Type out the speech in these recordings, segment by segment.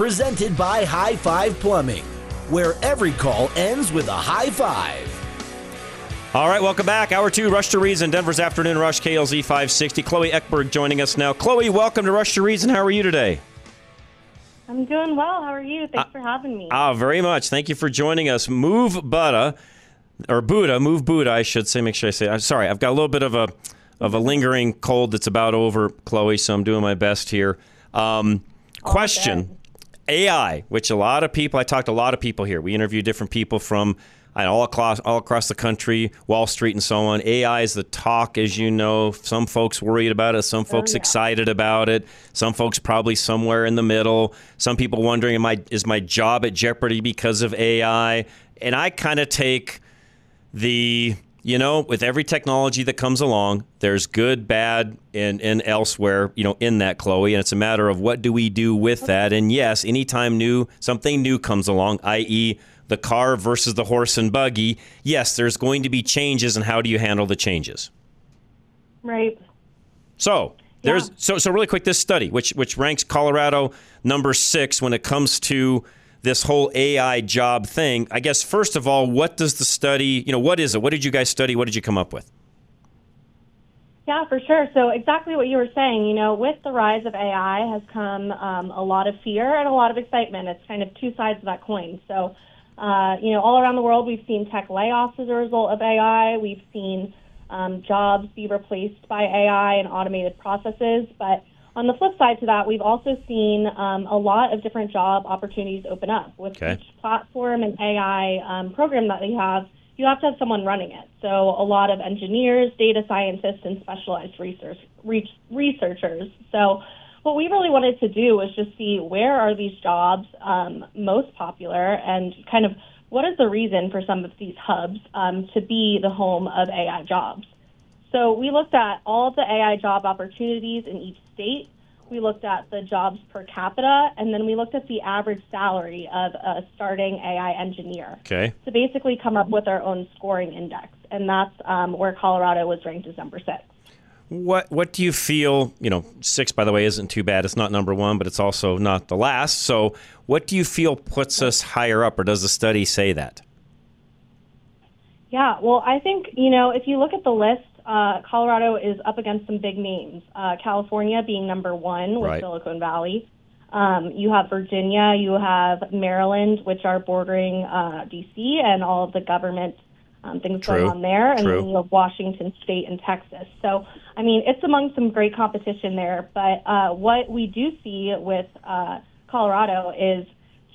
Presented by High Five Plumbing, where every call ends with a high five. All right, welcome back. Hour two, Rush to Reason, Denver's Afternoon Rush, KLZ 560. Chloe Eckberg joining us now. Chloe, welcome to Rush to Reason. How are you today? I'm doing well. How are you? Thanks for having me. Ah, very much. Thank you for joining us. Move Buddha, or Buddha, move Buddha, I should say. Make sure I say. I'm sorry. I've got a little bit of a of a lingering cold that's about over, Chloe. So I'm doing my best here. Um, question: AI, which a lot of people. I talked to a lot of people here. We interviewed different people from all across all across the country, Wall Street, and so on. AI is the talk, as you know. Some folks worried about it. Some oh, folks yeah. excited about it. Some folks probably somewhere in the middle. Some people wondering, am I is my job at jeopardy because of AI? And I kind of take the you know, with every technology that comes along, there's good, bad, and, and elsewhere, you know, in that, Chloe. And it's a matter of what do we do with that. And yes, anytime new something new comes along, i.e., the car versus the horse and buggy, yes, there's going to be changes, and how do you handle the changes? Right. So there's Yeah. so so really quick. This study, which which ranks Colorado number six when it comes to this whole AI job thing. I guess first of all, what does the study? You know, what is it? What did you guys study? What did you come up with? Yeah, for sure. So exactly what you were saying. You know, with the rise of AI has come um, a lot of fear and a lot of excitement. It's kind of two sides of that coin. So, uh, you know, all around the world, we've seen tech layoffs as a result of AI. We've seen um, jobs be replaced by AI and automated processes. But on the flip side to that, we've also seen um, a lot of different job opportunities open up with Okay. each platform and AI um, program that they have. You have to have someone running it. So a lot of engineers, data scientists, and specialized research, re- researchers. So what we really wanted to do was just see where are these jobs um, most popular and kind of what is the reason for some of these hubs um, to be the home of AI jobs. So we looked at all of the AI job opportunities in each state. We looked at the jobs per capita, and then we looked at the average salary of a starting AI engineer Okay. to basically come up with our own scoring index. And that's um, where Colorado was ranked as number six. What what do you feel? You know, six by the way isn't too bad. It's not number one, but it's also not the last. So, what do you feel puts us higher up, or does the study say that? Yeah, well, I think, you know, if you look at the list, uh, Colorado is up against some big names. Uh, California being number one with Right. Silicon Valley. Um, you have Virginia, you have Maryland, which are bordering uh, D.C. and all of the government um, things True. going on there, and True. then you have Washington State and Texas. So, I mean, it's among some great competition there. But uh, what we do see with uh, Colorado is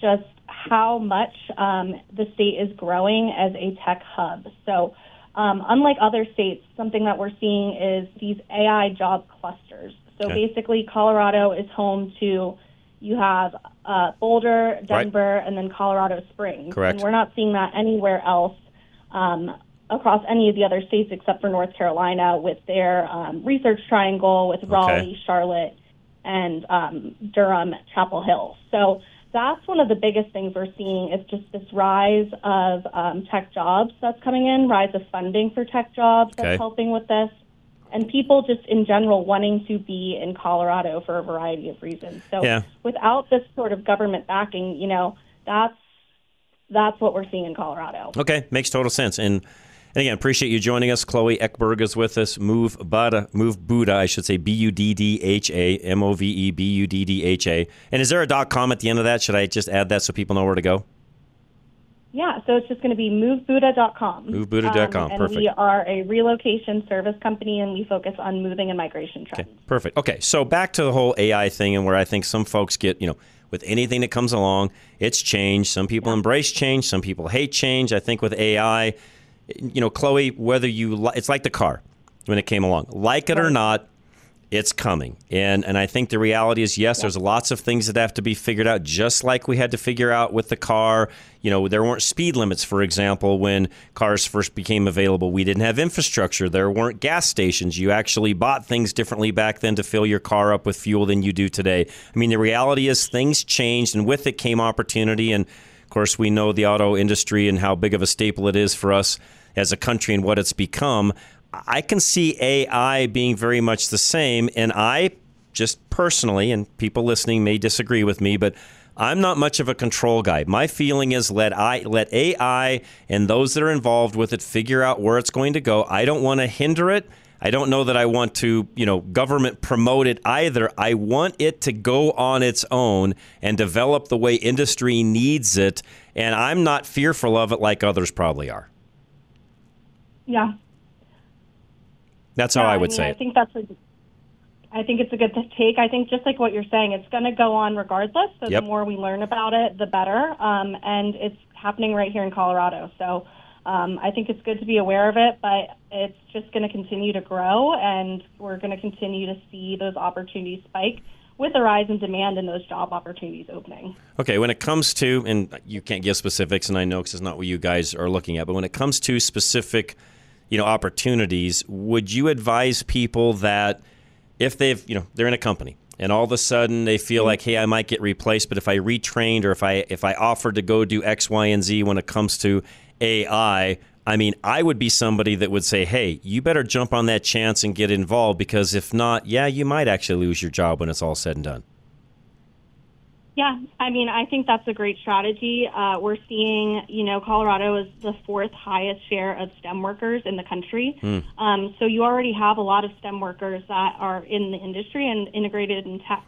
just how much um, the state is growing as a tech hub. So, um, unlike other states, something that we're seeing is these AI job clusters. So Okay. basically, Colorado is home to you have uh, Boulder, Denver, and then Colorado Springs. Correct. And we're not seeing that anywhere else um, across any of the other states except for North Carolina with their um, research triangle with Raleigh, Charlotte, and um, Durham, Chapel Hill. So that's one of the biggest things we're seeing is just this rise of um, tech jobs that's coming in, rise of funding for tech jobs that's Okay. helping with this, and people just in general wanting to be in Colorado for a variety of reasons. So Yeah. without this sort of government backing, you know, that's that's what we're seeing in Colorado. Okay, makes total sense. And, and again, appreciate you joining us. Chloe Eckberg is with us. Move Buddha, Move Buddha, I should say B U D D H A M O V E B U D D H A. And is there a dot com at the end of that? Should I just add that so people know where to go? Yeah, so it's just going to be movebuddha.com. Movebuddha.com, Um, and perfect. we are a relocation service company, and we focus on moving and migration trends. Perfect. Okay, so back to the whole AI thing, and where I think some folks get, you know, with anything that comes along, it's change. Some people embrace change, some people hate change. I think with AI, you know, Chloe, whether you, li- it's like the car when it came along, like it or not, it's coming. And and I think the reality is yes, there's lots of things that have to be figured out just like we had to figure out with the car. You know, there weren't speed limits for example when cars first became available. We didn't have infrastructure. There weren't gas stations. You actually bought things differently back then to fill your car up with fuel than you do today. I mean, the reality is things changed and with it came opportunity and of course, we know the auto industry and how big of a staple it is for us as a country and what it's become. I can see AI being very much the same. And I just personally, and people listening may disagree with me, but I'm not much of a control guy. My feeling is let I let AI and those that are involved with it figure out where it's going to go. I don't want to hinder it. I don't know that I want to, you know, government promote it either. I want it to go on its own and develop the way industry needs it. And I'm not fearful of it like others probably are. Yeah. That's how Yeah, I would mean, say I think that's a, I think it's a good take. I think just like what you're saying, it's going to go on regardless. So Yep. the more we learn about it, the better. Um, and it's happening right here in Colorado. So um, I think it's good to be aware of it, but it's just going to continue to grow, and we're going to continue to see those opportunities spike with the rise in demand and those job opportunities opening. Okay, when it comes to, and you can't give specifics, and I know because it's not what you guys are looking at, but when it comes to specific, you know, opportunities, would you advise people that if they've, you know, they're in a company and all of a sudden they feel mm-hmm. like, hey, I might get replaced, but if I retrained or if I if I offered to go do X, Y, and Z when it comes to AI, I mean, I would be somebody that would say, hey, you better jump on that chance and get involved because if not, yeah, you might actually lose your job when it's all said and done. Yeah, I mean, I think that's a great strategy. Uh, we're seeing, you know, Colorado is the fourth highest share of STEM workers in the country. Um, so you already have a lot of STEM workers that are in the industry and integrated in tech.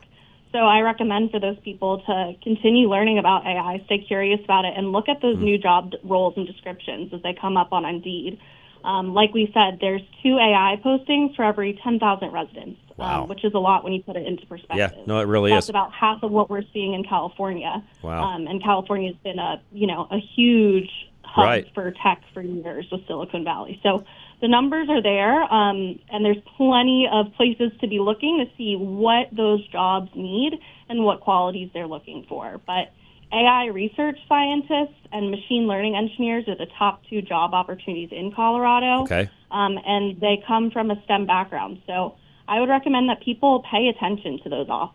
So I recommend for those people to continue learning about AI, stay curious about it, and look at those new job roles and descriptions as they come up on Indeed. Um, like we said, there's two AI postings for every 10,000 residents, Wow. um, which is a lot when you put it into perspective. Yeah, no, it really That's is. That's about half of what we're seeing in California. Wow. Um, and California has been a you know a huge hub Right. for tech for years with Silicon Valley. So the numbers are there, um, and there's plenty of places to be looking to see what those jobs need and what qualities they're looking for. But AI research scientists and machine learning engineers are the top two job opportunities in Colorado Okay. um, and they come from a STEM background. So I would recommend that people pay attention to those off,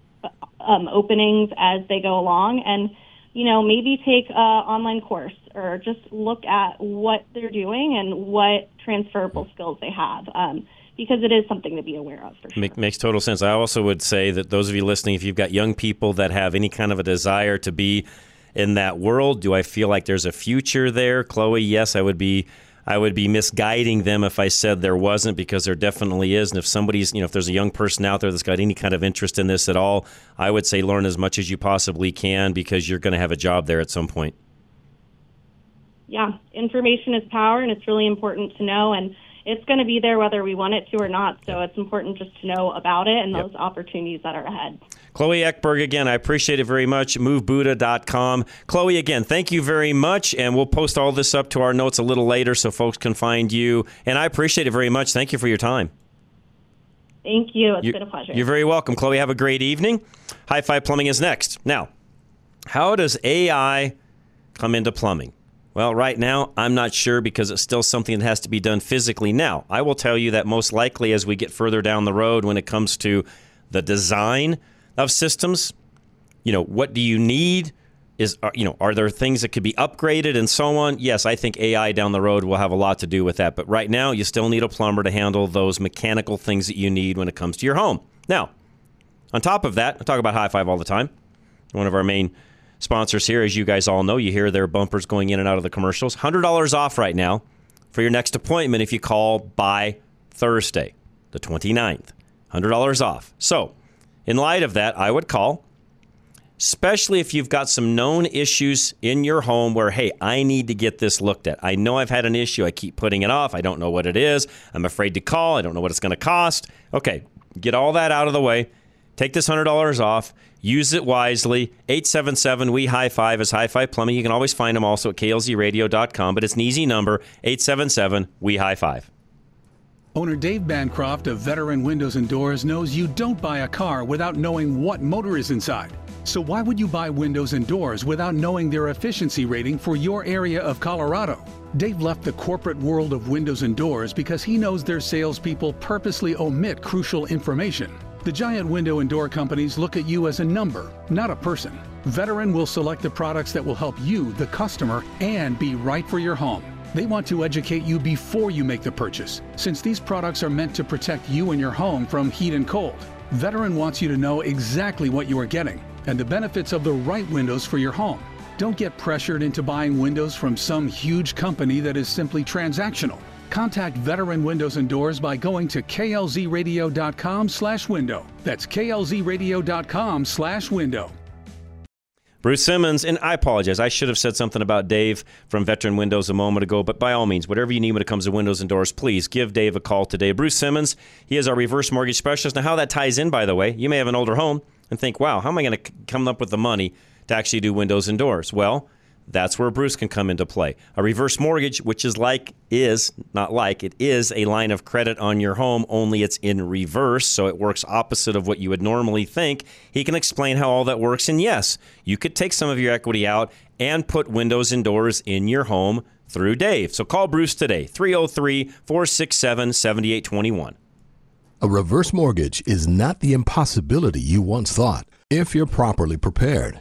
um, openings as they go along, and you know maybe take an online course or just look at what they're doing and what transferable skills they have, um, because it is something to be aware of for sure. Make, makes total sense. I also would say that those of you listening, if you've got young people that have any kind of a desire to be in that world, do I feel like there's a future there, Chloe? Yes, I would be. I would be misguiding them if I said there wasn't, because there definitely is. And if somebody's, you know, if there's a young person out there that's got any kind of interest in this at all, I would say learn as much as you possibly can because you're going to have a job there at some point. yeah, information is power, and it's really important to know. And it's going to be there whether we want it to or not. So it's important just to know about it and Yep. those opportunities that are ahead. Chloe Eckberg, again, I appreciate it very much. MoveBuddha.com. Chloe, again, thank you very much. And we'll post all this up to our notes a little later so folks can find you. And I appreciate it very much. Thank you for your time. Thank you. It's You- been a pleasure. You're very welcome. Chloe, have a great evening. High Five Plumbing is next. Now, how does AI come into plumbing? Well, right now, I'm not sure because it's still something that has to be done physically. Now, I will tell you that most likely as we get further down the road when it comes to the design of systems, you know, what do you need? Is you know, are there things that could be upgraded and so on? Yes, I think AI down the road will have a lot to do with that. But right now, you still need a plumber to handle those mechanical things that you need when it comes to your home. Now, on top of that, I talk about High Five all the time. One of our main sponsors here, as you guys all know, you hear their bumpers going in and out of the commercials. $100 off right now for your next appointment if you call by Thursday, the 29th. $100 off. So, in light of that, I would call especially if you've got some known issues in your home where, hey, I need to get this looked at. I know I've had an issue. I keep putting it off. I don't know what it is. I'm afraid to call. I don't know what it's going to cost. Okay, get all that out of the way. Take this $100 off. Use it wisely. 877 We High Five is High Five Plumbing. You can always find them also at klzradio.com, but it's an easy number 877 We High Five. Owner Dave Bancroft of Veteran Windows and Doors knows you don't buy a car without knowing what motor is inside. So why would you buy windows and doors without knowing their efficiency rating for your area of Colorado? Dave left the corporate world of windows and doors because he knows their salespeople purposely omit crucial information. The giant window and door companies look at you as a number, not a person. Veteran will select the products that will help you, the customer, and be right for your home. They want to educate you before you make the purchase, since these products are meant to protect you and your home from heat and cold. Veteran wants you to know exactly what you are getting and the benefits of the right windows for your home. Don't get pressured into buying windows from some huge company that is simply transactional. Contact Veteran Windows and Doors by going to klzradio.com/window. That's klzradio.com/window. Bruce Simmons, and I apologize. I should have said something about Dave from Veteran Windows a moment ago, but by all means, whatever you need when it comes to windows and doors, please give Dave a call today. Bruce Simmons, he is our reverse mortgage specialist. Now, how that ties in, by the way, you may have an older home and think, wow, how am I going to come up with the money to actually do windows and doors? Well, that's where Bruce can come into play. A reverse mortgage, which is like, is not like, it is a line of credit on your home, only it's in reverse, so it works opposite of what you would normally think. He can explain how all that works. And yes, you could take some of your equity out and put windows and doors in your home through Dave. So call Bruce today, 303 467 7821. A reverse mortgage is not the impossibility you once thought if you're properly prepared.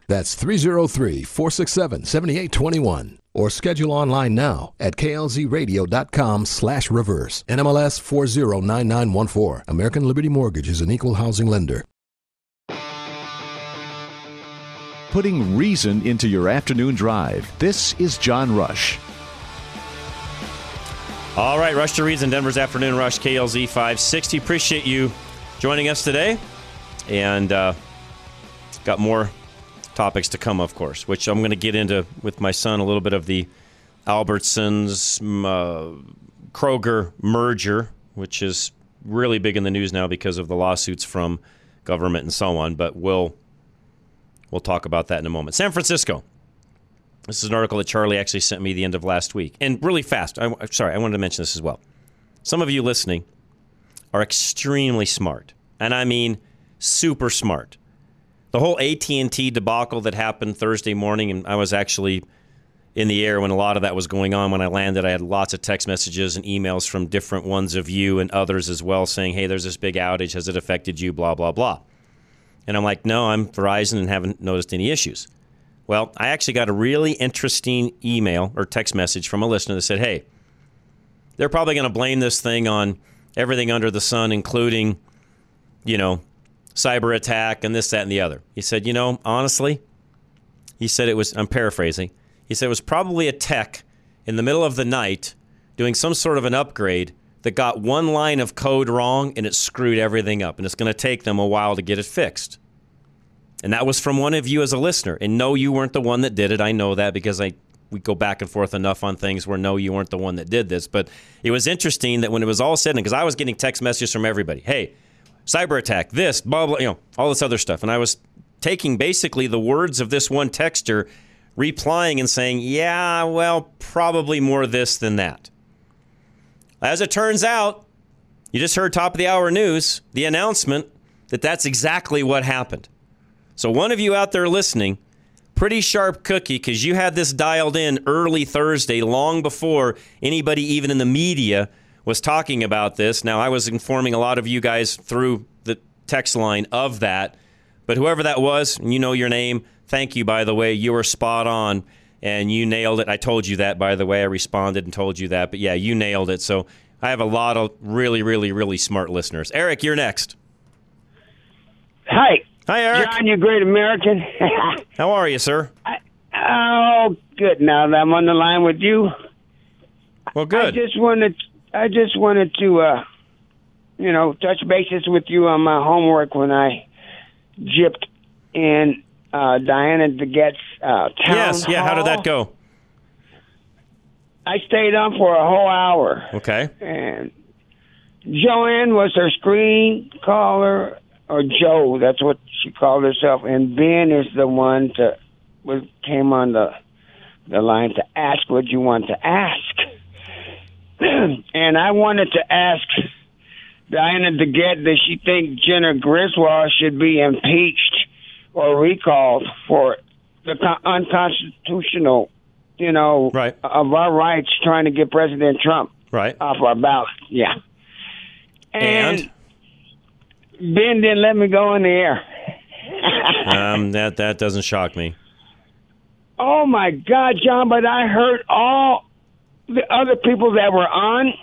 That's 303 467 7821 or schedule online now at klzradio.com slash reverse. NMLS 409914. American Liberty Mortgage is an equal housing lender. Putting reason into your afternoon drive. This is John Rush. All right, Rush to Reason, Denver's Afternoon Rush, KLZ 560. Appreciate you joining us today. And uh, got more topics to come, of course, which I'm going to get into with my son a little bit of the Albertsons uh, Kroger merger, which is really big in the news now because of the lawsuits from government and so on. But we'll we'll talk about that in a moment. San Francisco. This is an article that Charlie actually sent me the end of last week, and really fast. I, sorry, I wanted to mention this as well. Some of you listening are extremely smart, and I mean super smart the whole AT&T debacle that happened Thursday morning and I was actually in the air when a lot of that was going on. When I landed I had lots of text messages and emails from different ones of you and others as well saying hey there's this big outage. Has it affected you? Blah blah blah. And I'm like no I'm Verizon and haven't noticed any issues. Well I actually got a really interesting email or text message from a listener that said hey they're probably going to blame this thing on everything under the sun including you know cyber attack and this, that, and the other. He said, you know, honestly, he said it was, I'm paraphrasing, he said it was probably a tech in the middle of the night doing some sort of an upgrade that got one line of code wrong and it screwed everything up. And it's going to take them a while to get it fixed. And that was from one of you as a listener. And no, you weren't the one that did it. I know that because I we go back and forth enough on things where no, you weren't the one that did this. But it was interesting that when it was all said, and because I was getting text messages from everybody, hey, cyber attack, this, blah, blah, you know, all this other stuff. And I was taking basically the words of this one texter, replying and saying, yeah, well, probably more this than that. As it turns out, you just heard top of the hour news, the announcement that that's exactly what happened. So, one of you out there listening, pretty sharp cookie because you had this dialed in early Thursday, long before anybody, even in the media, was talking about this. Now, I was informing a lot of you guys through the text line of that. But whoever that was, and you know your name, thank you, by the way. You were spot on and you nailed it. I told you that, by the way. I responded and told you that. But yeah, you nailed it. So I have a lot of really, really, really smart listeners. Eric, you're next. Hi. Hi, Eric. John, you great American. How are you, sir? oh, good. Now that I'm on the line with you. Well, good. I just wanted, I just wanted to, uh, you know, touch bases with you on my homework when I gypped in uh, Diana DeGette's uh, town Yes, yeah. How did that go? I stayed on for a whole hour, Okay. and Joanne was her screen caller, or Joe. That's what she called herself. And Ben is the one to was came on the the line to ask what you want to ask. and I wanted to ask Diana DeGette does she think Jena Griswold should be impeached or recalled for the unconstitutional, you know, right. of our rights trying to get President Trump Right. off our ballot. Yeah. And? Ben didn't let me go in the air. um, that that doesn't shock me. Oh my God, John! But I heard all the other people that were on.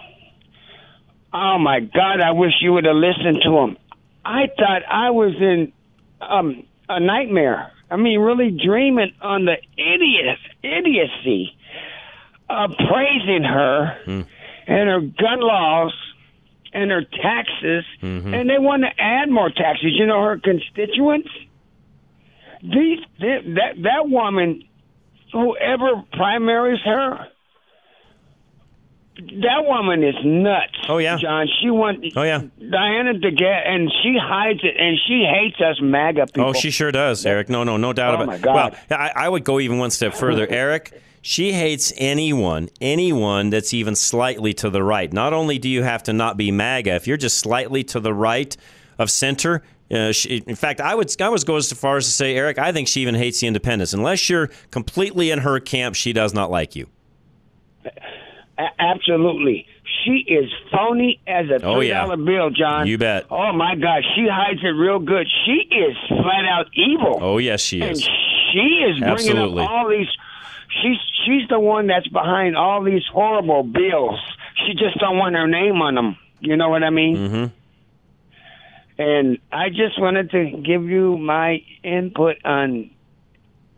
Oh my God! I wish you would have listened to them. I thought I was in um, a nightmare. I mean, really dreaming on the idiot idiocy of praising her Hmm. and her gun laws and her taxes, Mm-hmm. and they want to add more taxes. You know, her constituents. These th- that that woman, whoever primaries her, that woman is nuts. Oh yeah, John. She wants. Oh yeah. Diana DeGette, and she hides it, and she hates us MAGA people. Oh, she sure does, Eric. No, no, no doubt Oh, about it. Well, I, I would go even one step further, Eric. She hates anyone, anyone that's even slightly to the right. Not only do you have to not be MAGA, if you're just slightly to the right of center. Uh, she, in fact, I would I would go as far as to say, Eric, I think she even hates the independents. Unless you're completely in her camp, she does not like you. A- absolutely. She is phony as a Oh, three yeah. dollar bill, John. You bet. Oh my God, she hides it real good. She is flat out evil. Oh yes, she and is. she is bringing Absolutely. up all these. She's she's the one that's behind all these horrible bills. She just don't want her name on them. You know what I mean? Mm-hmm. And I just wanted to give you my input on.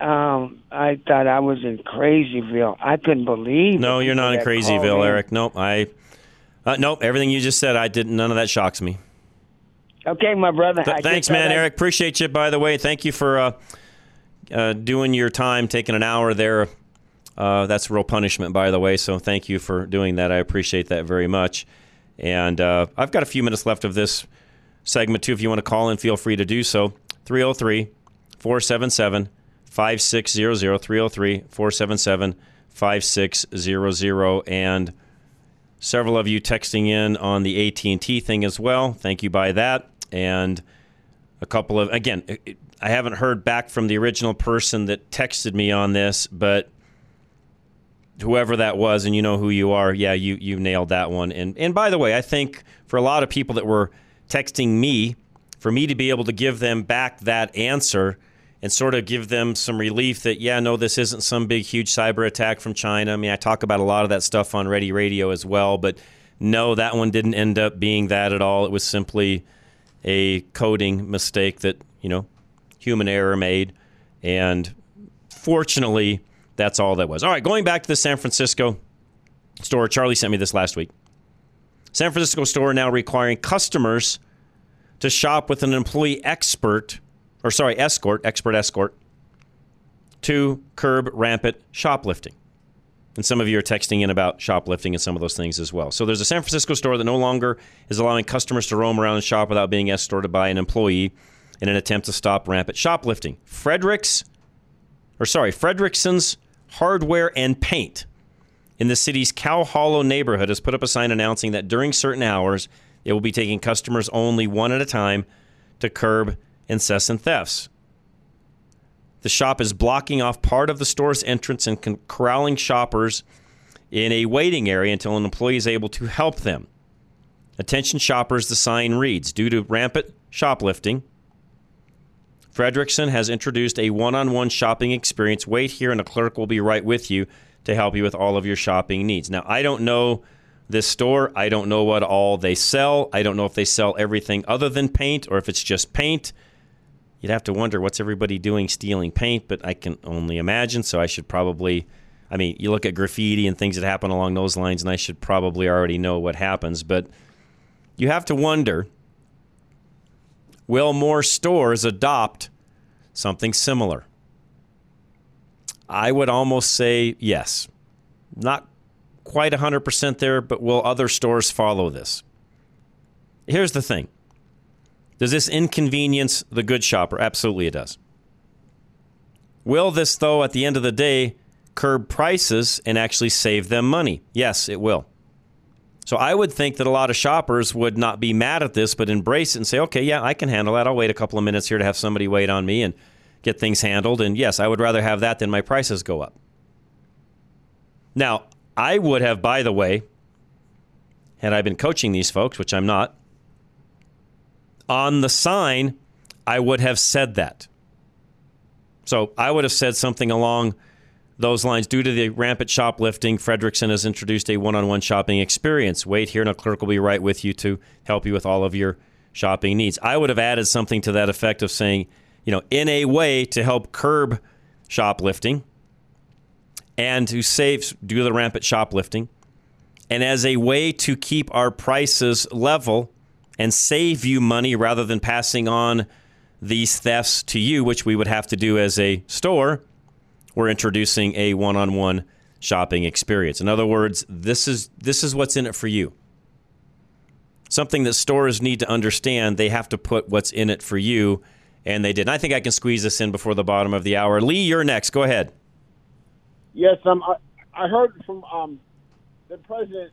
Um, I thought I was in Crazyville. I couldn't believe. No, you're not in people that called Crazyville. Eric. Nope. I. Uh, nope. Everything you just said, I didn't. None of that shocks me. Okay, my brother. Th- thanks, man, I'd- Eric. Appreciate you. By the way, thank you for uh, uh, doing your time, taking an hour there. Uh, that's real punishment, by the way. So thank you for doing that. I appreciate that very much. And uh, I've got a few minutes left of this segment too. If you want to call in, feel free to do so. 303 477 5600 303 477 5600 and several of you texting in on the AT&T thing as well. Thank you by that. And a couple of again, I haven't heard back from the original person that texted me on this, but whoever that was and you know who you are, yeah, you you nailed that one. And and by the way, I think for a lot of people that were texting me, for me to be able to give them back that answer and sort of give them some relief that yeah, no, this isn't some big huge cyber attack from China. I mean, I talk about a lot of that stuff on Ready Radio as well, but no, that one didn't end up being that at all. It was simply a coding mistake that, you know, human error made and fortunately that's all that was. All right, going back to the San Francisco store. Charlie sent me this last week. San Francisco store now requiring customers to shop with an employee expert, or sorry, escort, expert escort, to curb rampant shoplifting. And some of you are texting in about shoplifting and some of those things as well. So there's a San Francisco store that no longer is allowing customers to roam around and shop without being escorted by an employee in an attempt to stop rampant shoplifting. Fredericks, or sorry, Fredericksen's Hardware and Paint in the city's Cow Hollow neighborhood has put up a sign announcing that during certain hours, it will be taking customers only one at a time to curb incessant thefts. the shop is blocking off part of the store's entrance and corralling shoppers in a waiting area until an employee is able to help them. Attention shoppers, the sign reads Due to rampant shoplifting, Fredericksen has introduced a one on one shopping experience. Wait here, and a clerk will be right with you to help you with all of your shopping needs. Now, I don't know this store. I don't know what all they sell. I don't know if they sell everything other than paint or if it's just paint. You'd have to wonder what's everybody doing stealing paint, but I can only imagine. So I should probably, I mean, you look at graffiti and things that happen along those lines, and I should probably already know what happens. But you have to wonder will more stores adopt something similar? I would almost say yes. Not quite 100% there, but will other stores follow this? Here's the thing Does this inconvenience the good shopper? Absolutely, it does. Will this, though, at the end of the day, curb prices and actually save them money? Yes, it will. So I would think that a lot of shoppers would not be mad at this, but embrace it and say, okay, yeah, I can handle that. I'll wait a couple of minutes here to have somebody wait on me and get things handled. And yes, I would rather have that than my prices go up. Now, I would have, by the way, had I been coaching these folks, which I'm not, on the sign, I would have said that. So I would have said something along those lines. Due to the rampant shoplifting, Fredericksen has introduced a one on one shopping experience. Wait here, and a clerk will be right with you to help you with all of your shopping needs. I would have added something to that effect of saying, you know, in a way to help curb shoplifting and to save due to the rampant shoplifting, and as a way to keep our prices level and save you money rather than passing on these thefts to you, which we would have to do as a store, we're introducing a one-on-one shopping experience. In other words, this is this is what's in it for you. Something that stores need to understand, they have to put what's in it for you, and they did. And I think I can squeeze this in before the bottom of the hour. Lee, you're next. Go ahead. Yes, um, I, I heard from um, the president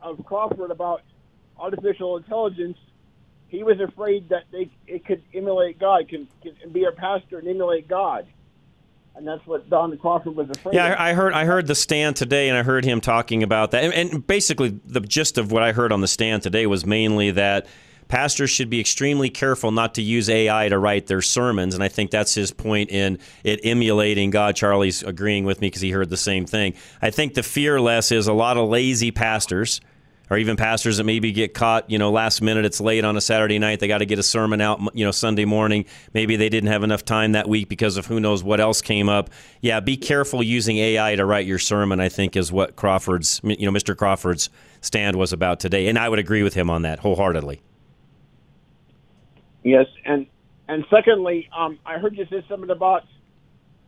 of Crawford about artificial intelligence. He was afraid that they it could emulate God, can, can be a pastor and emulate God, and that's what Don Crawford was afraid. Yeah, of. I I heard I heard the stand today, and I heard him talking about that. And, and basically, the gist of what I heard on the stand today was mainly that pastors should be extremely careful not to use AI to write their sermons. And I think that's his point in it emulating God. Charlie's agreeing with me because he heard the same thing. I think the fear less is a lot of lazy pastors. Or even pastors that maybe get caught, you know, last minute. It's late on a Saturday night. They got to get a sermon out, you know, Sunday morning. Maybe they didn't have enough time that week because of who knows what else came up. Yeah, be careful using AI to write your sermon. I think is what Crawford's, you know, Mr. Crawford's stand was about today, and I would agree with him on that wholeheartedly. Yes, and and secondly, um, I heard you say something about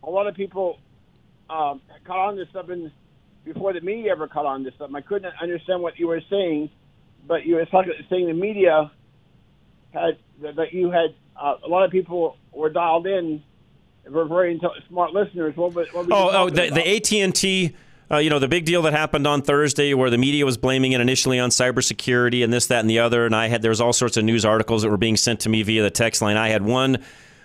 a lot of people um, caught on to something before the media ever caught on to something. I couldn't understand what you were saying, but you were talking, saying the media had that you had uh, a lot of people were dialed in, were very intel- smart listeners. What was, what was Oh, oh, the, the AT and T. Uh, you know the big deal that happened on Thursday, where the media was blaming it initially on cybersecurity and this, that, and the other. And I had there was all sorts of news articles that were being sent to me via the text line. I had one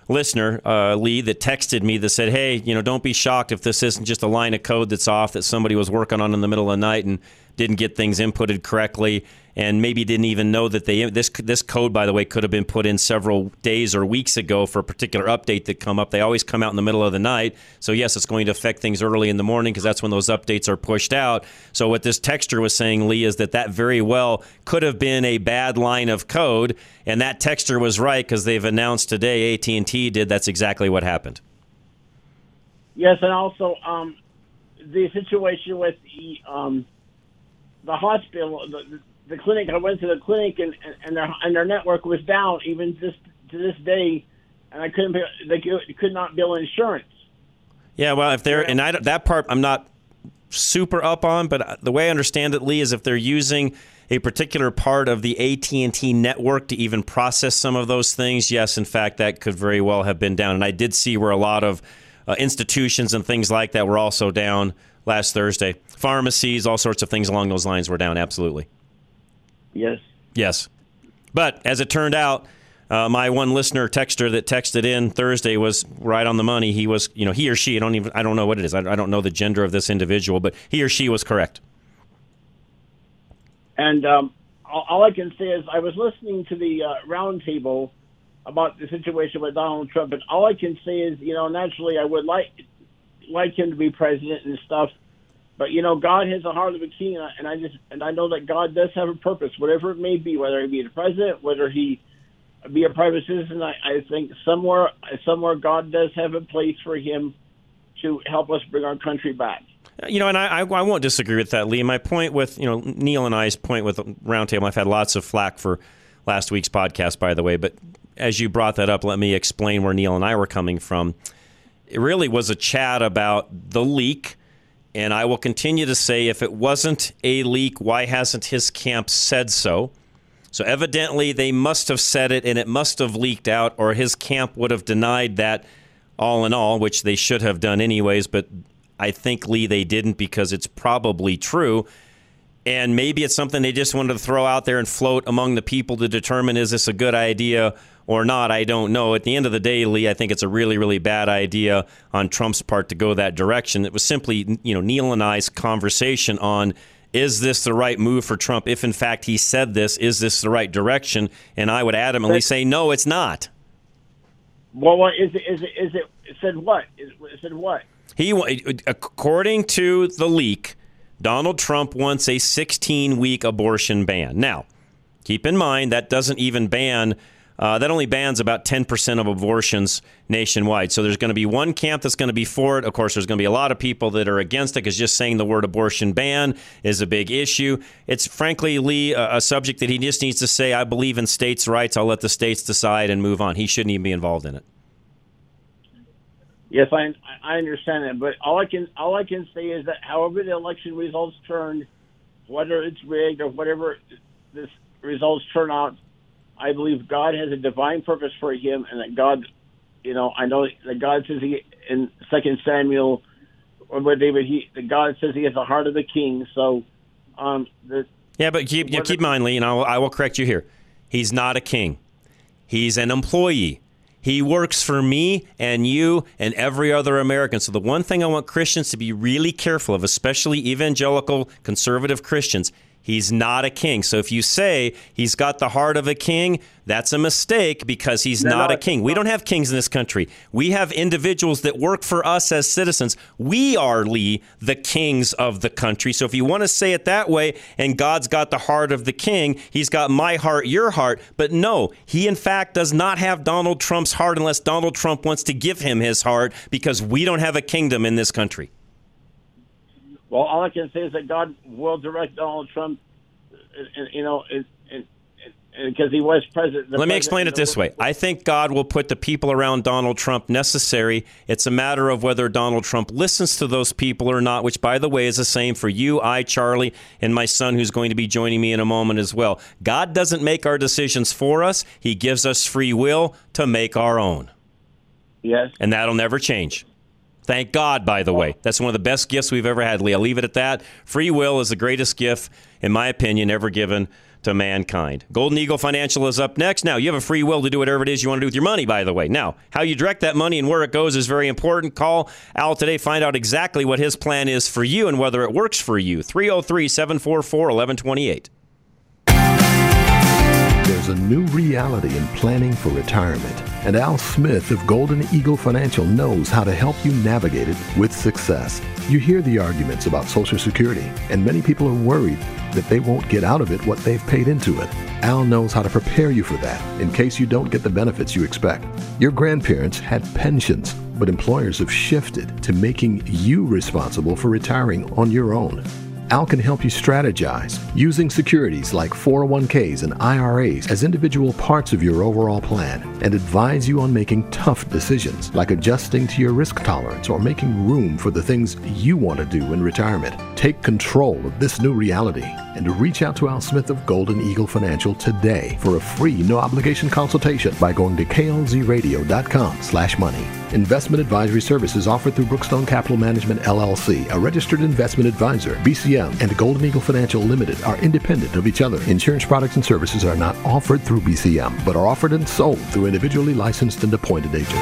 listener, uh, Lee, that texted me that said, "Hey, you know, don't be shocked if this isn't just a line of code that's off that somebody was working on in the middle of the night and didn't get things inputted correctly, and maybe didn't even know that they this this code, by the way, could have been put in several days or weeks ago for a particular update that come up. They always come out in the middle of the night, so yes, it's going to affect things early in the morning because that's when those updates are pushed out. So what this texture was saying, Lee, is that that very well could have been a bad line of code, and that texture was right because they've announced today AT and T did. That's exactly what happened. Yes, and also um, the situation with the um, the hospital, the, the clinic. I went to the clinic, and, and their and their network was down even just to this day, and I couldn't. They could- not bill insurance. Yeah, well, if they're and I, that part I'm not super up on, but the way I understand it, Lee, is if they're using a particular part of the AT&T network to even process some of those things, yes, in fact, that could very well have been down. And I did see where a lot of uh, institutions and things like that were also down last Thursday. Pharmacies, all sorts of things along those lines were down. Absolutely. Yes. Yes. But as it turned out, Uh, my one listener texter that texted in Thursday was right on the money. He was, you know, he or she. I don't even. I don't know what it is. I, I don't know the gender of this individual, but he or she was correct. And um, all, all I can say is I was listening to the uh, roundtable about the situation with Donald Trump, and all I can say is, you know, naturally I would like like him to be president and stuff, but you know, God has a heart of a king, and I, and I just and I know that God does have a purpose, whatever it may be, whether he be the president, whether he be a private citizen. I, I think somewhere somewhere God does have a place for him to help us bring our country back. Uh, you know, and I, I, I won't disagree with that, Lee. My point with, you know, Neil and I's point with Roundtable, I've had lots of flack for last week's podcast, by the way, but as you brought that up, let me explain where Neil and I were coming from. It really was a chat about the leak. And I will continue to say if it wasn't a leak, why hasn't his camp said so? So evidently they must have said it and it must have leaked out, or his camp would have denied that all in all, which they should have done anyways. But I think, Lee, they didn't because it's probably true. And maybe it's something they just wanted to throw out there and float among the people to determine is this a good idea or not. I don't know. At the end of the day, Lee, I think it's a really, really bad idea on Trump's part to go that direction. It was simply, you know, Neil and I's conversation on is this the right move for Trump? If in fact he said this, is this the right direction? And I would adamantly say, no, it's not. Well, what is it? Is it? Is it? it said what? Is, it said what? He, according to the leak, Donald Trump wants a 16 week abortion ban. Now, keep in mind that doesn't even ban uh, that only bans about 10% of abortions nationwide. So there's going to be one camp that's going to be for it. Of course, there's going to be a lot of people that are against it because just saying the word abortion ban is a big issue. It's frankly, Lee, a, a subject that he just needs to say, I believe in states' rights. I'll let the states decide and move on. He shouldn't even be involved in it. Yes, I I understand that, but all I can all I can say is that however the election results turned, whether it's rigged or whatever this results turn out, I believe God has a divine purpose for him, and that God, you know, I know that God says he in Second Samuel, or where David, he that God says he has the heart of the king. So, um, the, yeah, but keep yeah, keep in mind, Lee, and I will, I will correct you here. He's not a king. He's an employee. He works for me and you and every other American. So, the one thing I want Christians to be really careful of, especially evangelical conservative Christians, He's not a king. So if you say he's got the heart of a king, that's a mistake because he's no, not no, a king. We don't have kings in this country. We have individuals that work for us as citizens. We are, Lee, the kings of the country. So if you want to say it that way, and God's got the heart of the king, he's got my heart, your heart. But no, he in fact does not have Donald Trump's heart unless Donald Trump wants to give him his heart because we don't have a kingdom in this country. Well, all I can say is that God will direct Donald Trump, uh, you know, because he was president. Let me explain it this way. I think God will put the people around Donald Trump necessary. It's a matter of whether Donald Trump listens to those people or not, which, by the way, is the same for you, I, Charlie, and my son, who's going to be joining me in a moment as well. God doesn't make our decisions for us, He gives us free will to make our own. Yes. And that'll never change. Thank God, by the way. That's one of the best gifts we've ever had, Lee. I'll leave it at that. Free will is the greatest gift, in my opinion, ever given to mankind. Golden Eagle Financial is up next. Now, you have a free will to do whatever it is you want to do with your money, by the way. Now, how you direct that money and where it goes is very important. Call Al today, find out exactly what his plan is for you and whether it works for you. 303 744 1128. There's a new reality in planning for retirement, and Al Smith of Golden Eagle Financial knows how to help you navigate it with success. You hear the arguments about Social Security, and many people are worried that they won't get out of it what they've paid into it. Al knows how to prepare you for that in case you don't get the benefits you expect. Your grandparents had pensions, but employers have shifted to making you responsible for retiring on your own. Al can help you strategize using securities like 401ks and IRAs as individual parts of your overall plan and advise you on making tough decisions like adjusting to your risk tolerance or making room for the things you want to do in retirement. Take control of this new reality and reach out to Al Smith of Golden Eagle Financial today for a free no obligation consultation by going to klzradio.com slash money. Investment advisory services offered through Brookstone Capital Management LLC, a registered investment advisor. BCM and Golden Eagle Financial Limited are independent of each other. Insurance products and services are not offered through BCM, but are offered and sold through individually licensed and appointed agents.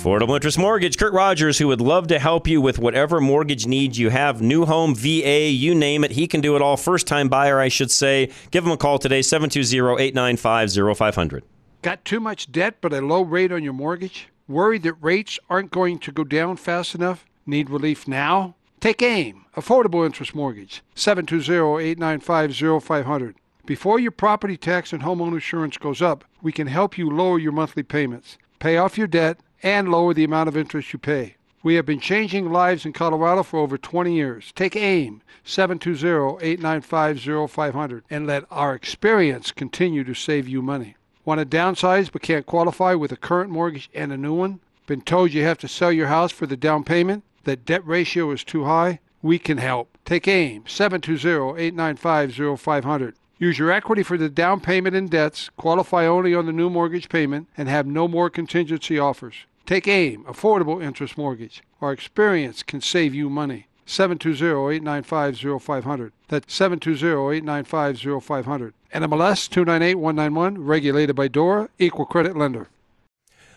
Affordable Interest Mortgage, Kurt Rogers, who would love to help you with whatever mortgage needs you have, new home, VA, you name it. He can do it all. First time buyer, I should say. Give him a call today, 720 895 0500. Got too much debt but a low rate on your mortgage? Worried that rates aren't going to go down fast enough? Need relief now? Take AIM, Affordable Interest Mortgage, 720-895-0500. Before your property tax and homeowner insurance goes up, we can help you lower your monthly payments, pay off your debt, and lower the amount of interest you pay. We have been changing lives in Colorado for over 20 years. Take AIM 720-895-0500 and let our experience continue to save you money. Want to downsize but can't qualify with a current mortgage and a new one? Been told you have to sell your house for the down payment? That debt ratio is too high? We can help. Take AIM 720-895-0500. Use your equity for the down payment and debts, qualify only on the new mortgage payment, and have no more contingency offers. Take AIM, Affordable Interest Mortgage. Our experience can save you money. 720-895-0500. That's 720-895-0500. NMLS 298191, regulated by DORA, equal credit lender.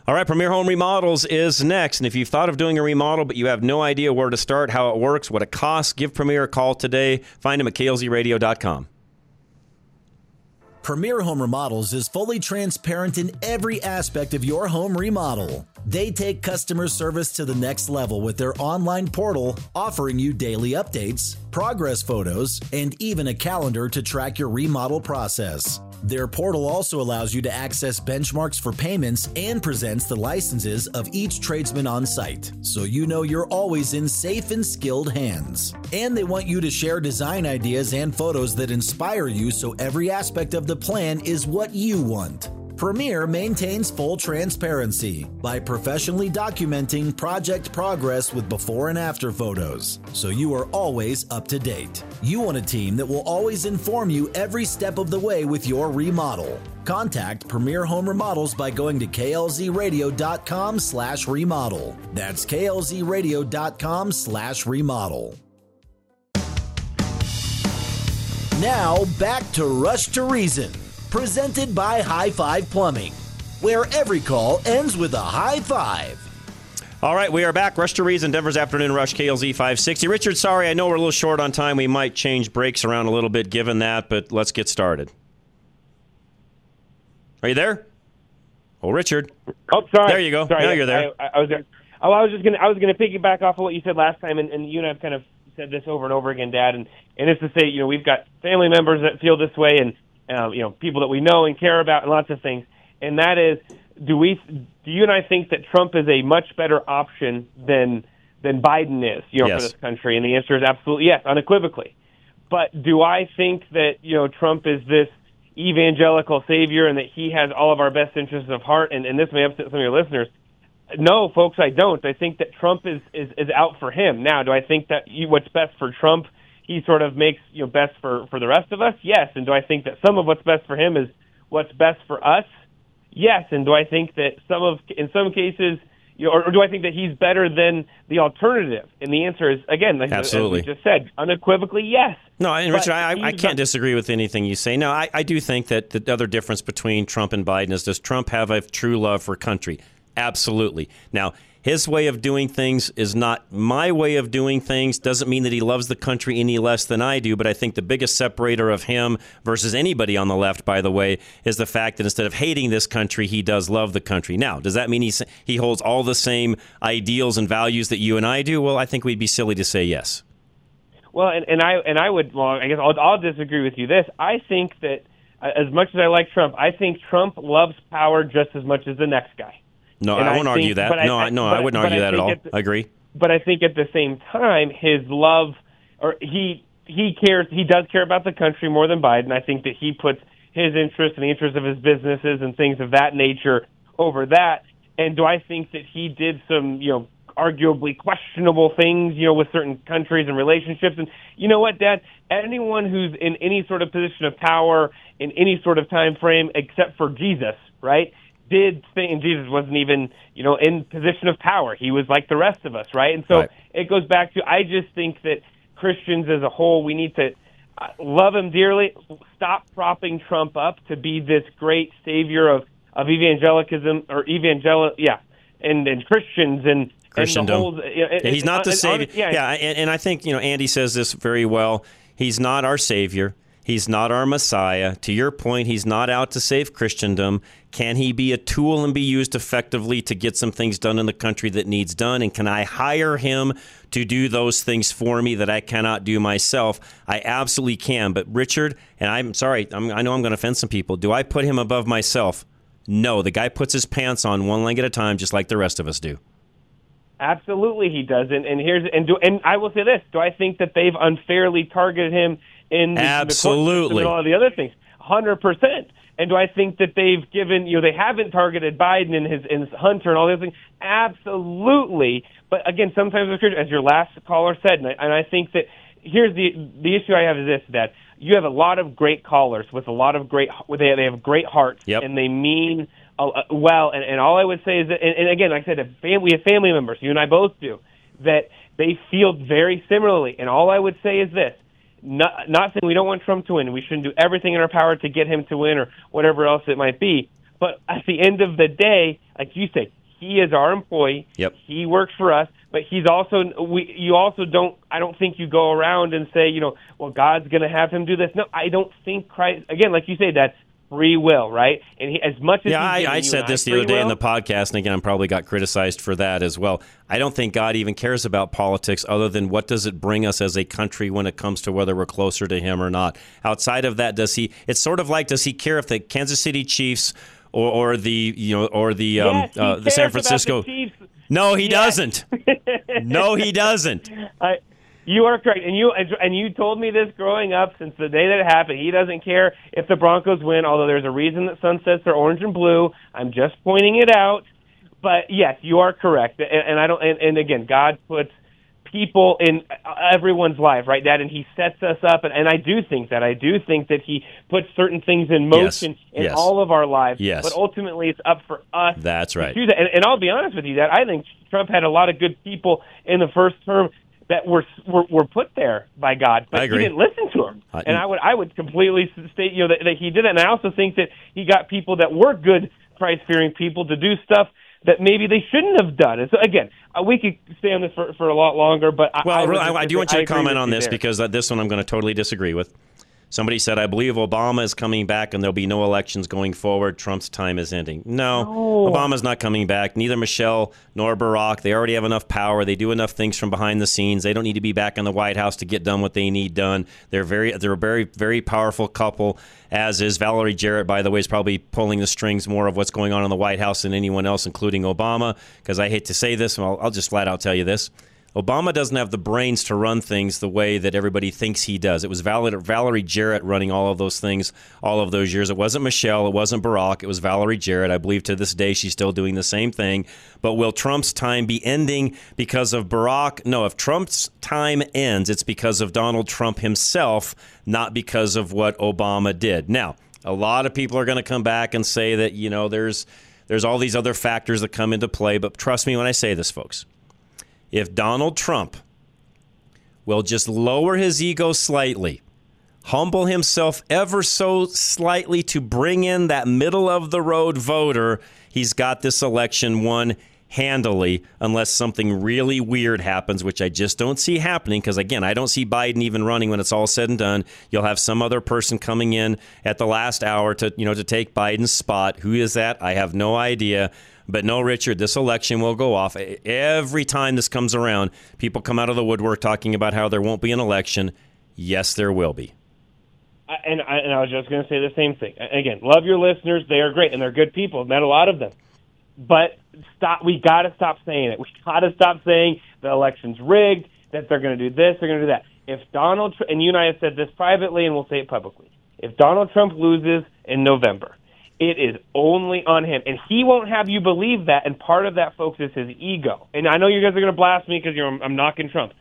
All right, Premier Home Remodels is next. And if you've thought of doing a remodel, but you have no idea where to start, how it works, what it costs, give Premier a call today. Find him at klzradio.com. Premier Home Remodels is fully transparent in every aspect of your home remodel. They take customer service to the next level with their online portal, offering you daily updates, progress photos, and even a calendar to track your remodel process. Their portal also allows you to access benchmarks for payments and presents the licenses of each tradesman on site, so you know you're always in safe and skilled hands. And they want you to share design ideas and photos that inspire you so every aspect of the plan is what you want. Premier maintains full transparency by professionally documenting project progress with before and after photos, so you are always up to date. You want a team that will always inform you every step of the way with your remodel. Contact Premier Home Remodels by going to klzradio.com slash remodel. That's klzradio.com slash remodel. Now back to Rush to Reason presented by High Five Plumbing, where every call ends with a high five. All right, we are back. Rush to Reason, Denver's Afternoon Rush, KLZ 560. Richard, sorry, I know we're a little short on time. We might change breaks around a little bit given that, but let's get started. Are you there? Oh, Richard. Oh, sorry. There you go. Sorry, now you're there. I, I was there. Oh, I was just gonna. I was gonna piggyback off of what you said last time, and, and you and I've kind of said this over and over again, Dad. And and it's to say, you know, we've got family members that feel this way, and uh, you know, people that we know and care about, and lots of things. And that is, do we? Do you and I think that Trump is a much better option than than Biden is, you know, Yes. for this country? And the answer is absolutely yes, unequivocally. But do I think that you know Trump is this evangelical savior and that he has all of our best interests of heart? And, and this may upset some of your listeners. No, folks, I don't. I think that Trump is is, is out for him. Now, do I think that you, what's best for Trump, he sort of makes you know best for for the rest of us? Yes. And do I think that some of what's best for him is what's best for us? Yes. And do I think that some of in some cases, you know, or, or do I think that he's better than the alternative? And the answer is again, like, Absolutely. as we just said, unequivocally yes. No, and Richard, I, I can't disagree with anything you say. No, I, I do think that the other difference between Trump and Biden is does Trump have a true love for country? Absolutely. Now, his way of doing things is not my way of doing things. Doesn't mean that he loves the country any less than I do, but I think the biggest separator of him versus anybody on the left, by the way, is the fact that instead of hating this country, he does love the country. Now, does that mean he, he holds all the same ideals and values that you and I do? Well, I think we'd be silly to say yes. Well, and, and I and I would well, I guess I'll, I'll disagree with you. This I think that uh, as much as I like Trump, I think Trump loves power just as much as the next guy. No, And I I won't argue think- that. but I- no, I, no, but- I wouldn't argue I that at all. at the- I agree. But I think at the same time, his love or he he cares he does care about the country more than Biden. I think that he puts his interests and the interests of his businesses and things of that nature over that. And do I think that he did some, you know, arguably questionable things, you know, with certain countries and relationships? And you know what, Dad? Anyone who's in any sort of position of power in any sort of time frame, except for Jesus, right? Did think, and Jesus wasn't even, you know, in position of power. He was like the rest of us, right? And so Right. it goes back to I just think that Christians as a whole, we need to uh, love him dearly. Stop propping Trump up to be this great savior of of evangelicism or evangel, yeah, and and Christians and Christendom. whole. You know, Yeah, he's not the savior. yeah, yeah, and, and I think you know Andy says this very well. He's not our savior. He's not our Messiah. To your point, he's not out to save Christendom. Can he be a tool and be used effectively to get some things done in the country that needs done? And can I hire him to do those things for me that I cannot do myself? I absolutely can. But Richard, and I'm sorry, I'm, I know I'm going to offend some people. Do I put him above myself? No. The guy puts his pants on one leg at a time, just like the rest of us do. Absolutely, he doesn't. And here's and do and I will say this: Do I think that they've unfairly targeted him in the, Absolutely. the court and all the other things? Hundred percent. And do I think that they've given you know they haven't targeted Biden and his and Hunter and all those things? Absolutely. But again, sometimes as your last caller said, and I, and I think that here's the the issue I have is this that you have a lot of great callers with a lot of great they they have great hearts Yep. and they mean uh, uh, well. And, and all I would say is that, and, and again, like I said, fam- we have family members. You and I both do that. They feel very similarly. And all I would say is this: not, not saying we don't want Trump to win. We shouldn't do everything in our power to get him to win or whatever else it might be. But at the end of the day, like you say, he is our employee. Yep. He works for us, but he's also we. You also don't. I don't think you go around and say, you know, well, God's going to have him do this. No, I don't think Christ. Again, like you say, that free will, right? And he, as much as Yeah, I, I said this the other day in the podcast, and again, I probably got criticized for that as well. I don't think God even cares about politics other than what does it bring us as a country when it comes to whether we're closer to Him or not. Outside of that, does He? It's sort of like does He care if the Kansas City Chiefs or, or the you know or the Yes, um, uh, the San about the Francisco? No, he Yes. doesn't. no, he doesn't. I, you are correct, and you and you told me this growing up since the day that it happened. He doesn't care if the Broncos win, although there's a reason that sunsets are orange and blue. I'm just pointing it out. But yes, you are correct, and, and I don't. And, and again, God puts people in everyone's life, right, Dad? And He sets us up, and, and I do think that. I do think that He puts certain things in motion in Yes. all of our lives. Yes. But ultimately, it's up for us That's right. to do that. And, and I'll be honest with you, that I think Trump had a lot of good people in the first term that were were, were put there by God, but he didn't listen to him. I- and I would I would completely state you know that, that he did it. And I also think that he got people that were good Christ fearing people to do stuff that maybe they shouldn't have done. And so again, uh, we could stay on this for, for a lot longer, but I, Well, I, I, I, do want you to comment on this there. because uh, this one I'm going to totally disagree with. Somebody said, I believe Obama is coming back and there'll be no elections going forward. Trump's time is ending. No, No. Obama's not coming back. Neither Michelle nor Barack. They already have enough power. They do enough things from behind the scenes. They don't need to be back in the White House to get done what they need done. They're very, they're a very, very powerful couple. As is Valerie Jarrett, by the way, is probably pulling the strings more of what's going on in the White House than anyone else, including Obama. Because I hate to say this, and I'll, I'll just flat out tell you this. Obama doesn't have the brains to run things the way that everybody thinks he does. It was Val- Valerie Jarrett running all of those things all of those years. It wasn't Michelle. It wasn't Barack. It was Valerie Jarrett. I believe to this day she's still doing the same thing. But will Trump's time be ending because of Barack? No, if Trump's time ends, it's because of Donald Trump himself, not because of what Obama did. Now, a lot of people are going to come back and say that, you know, there's there's all these other factors that come into play, but trust me when I say this, folks if Donald Trump will just lower his ego slightly, humble himself ever so slightly to bring in that middle of the road voter, he's got this election won handily unless something really weird happens which I just don't see happening because again I don't see Biden even running when it's all said and done. You'll have some other person coming in at the last hour to you know to take Biden's spot. Who is that? I have no idea but no, Richard, this election will go off. Every time this comes around, people come out of the woodwork talking about how there won't be an election. Yes, there will be. And I, and I was just going to say the same thing. Again, love your listeners; they are great and they're good people. I've met a lot of them. But stop. We got to stop saying it. We got to stop saying the election's rigged. That they're going to do this, they're going to do that. If Donald and you and I have said this privately, and we'll say it publicly. If Donald Trump loses in November, it is only on him, and he won't have you believe that. And part of that, folks, is his ego. And I know you guys are going to blast me because you're I'm knocking Trump.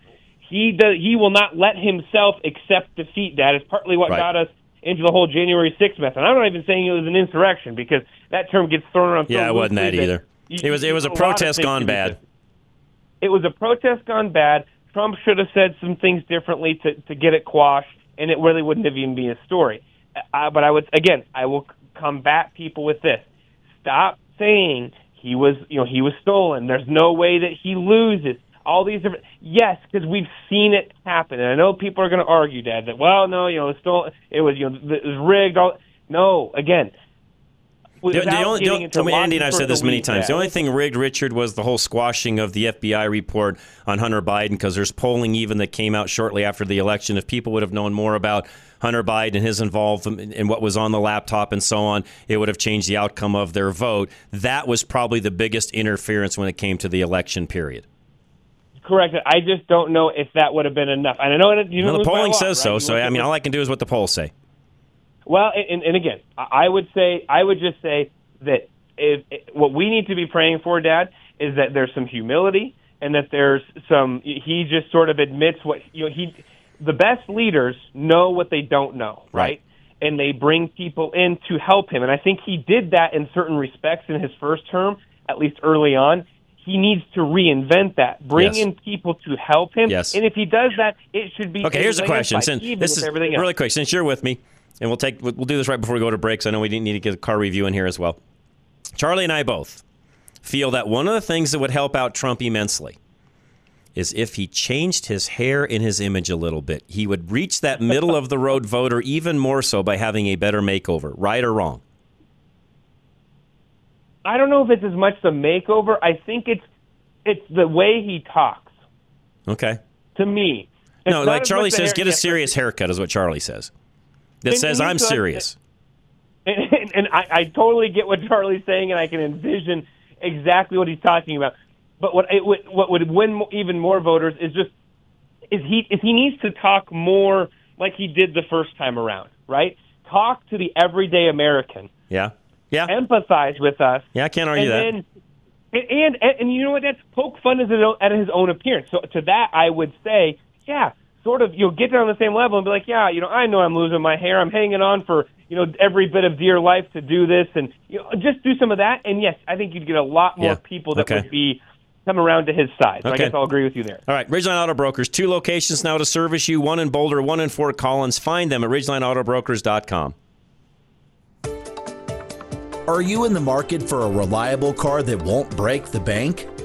He does. He will not let himself accept defeat. That is partly what Right. got us into the whole January 6th mess. And I'm not even saying it was an insurrection because that term gets thrown around. Yeah, so it wasn't that either. you- It was it was a of protest gone bad. It was a protest gone bad. Trump should have said some things differently to, to get it quashed, and it really wouldn't have even been a story. Uh, but I would again, I will combat people with this: stop saying he was, you know, he was stolen. There's no way that he loses. All these different, yes, because we've seen it happen, and I know people are going to argue, Dad, that well, no, you know, it was stolen. It was, you know, it was rigged. All no, again. The, the only, getting the, into only- lots Andy and I've said this many times. The only thing rigged, Richard, was the whole squashing of the FBI report on Hunter Biden because there's polling even that came out shortly after the election. If people would have known more about Hunter Biden and his involvement in what was on the laptop and so on, it would have changed the outcome of their vote. That was probably the biggest interference when it came to the election period. Correct. I just don't know if that would have been enough. And I know it, you Well, know the polling says so. So I mean, all I can do is what the polls say. Well, and, and again, I would say I would just say that if, what we need to be praying for, Dad, is that there's some humility and that there's some. He just sort of admits what you know. He, the best leaders know what they don't know, right? And they bring people in to help him. And I think he did that in certain respects in his first term, at least early on. He needs to reinvent that, bring Yes. in people to help him. Yes. And if he does that, it should be Okay, here's a question. Since this is everything else. really quick, since you're with me, and we'll take we'll do this right before we go to breaks. I know we didn't need to get a car review in here as well. Charlie and I both feel that one of the things that would help out Trump immensely is if he changed his hair and his image a little bit. He would reach that middle of the road voter even more so by having a better makeover, right or wrong. I don't know if it's as much the makeover. I think it's it's the way he talks Okay. to me. It's no, like Charlie says, get a serious haircut is what Charlie says. That And- says and I'm serious. And, and, I, I totally get what Charlie's saying, and I can envision exactly what he's talking about. But what it would, what would win even more voters is just is he is he needs to talk more like he did the first time around, right? Talk to the everyday American, Yeah. Yeah. empathize with us. Yeah, I can't argue and that. Then, and, and and you know what? That's poke fun at his own, at his own appearance. So to that, I would say, yeah, sort of. You'll get down on the same level and be like, yeah, you know, I know I'm losing my hair. I'm hanging on for you know every bit of dear life to do this, and you know, just do some of that. And yes, I think you'd get a lot more Yeah. people that Okay. would be come around to his side. So I guess I'll agree with you there. All right, Ridgeline Auto Brokers, two locations now to service you, one in Boulder, one in Fort Collins. Find them at ridgelineautobrokers.com. Are you in the market for a reliable car that won't break the bank?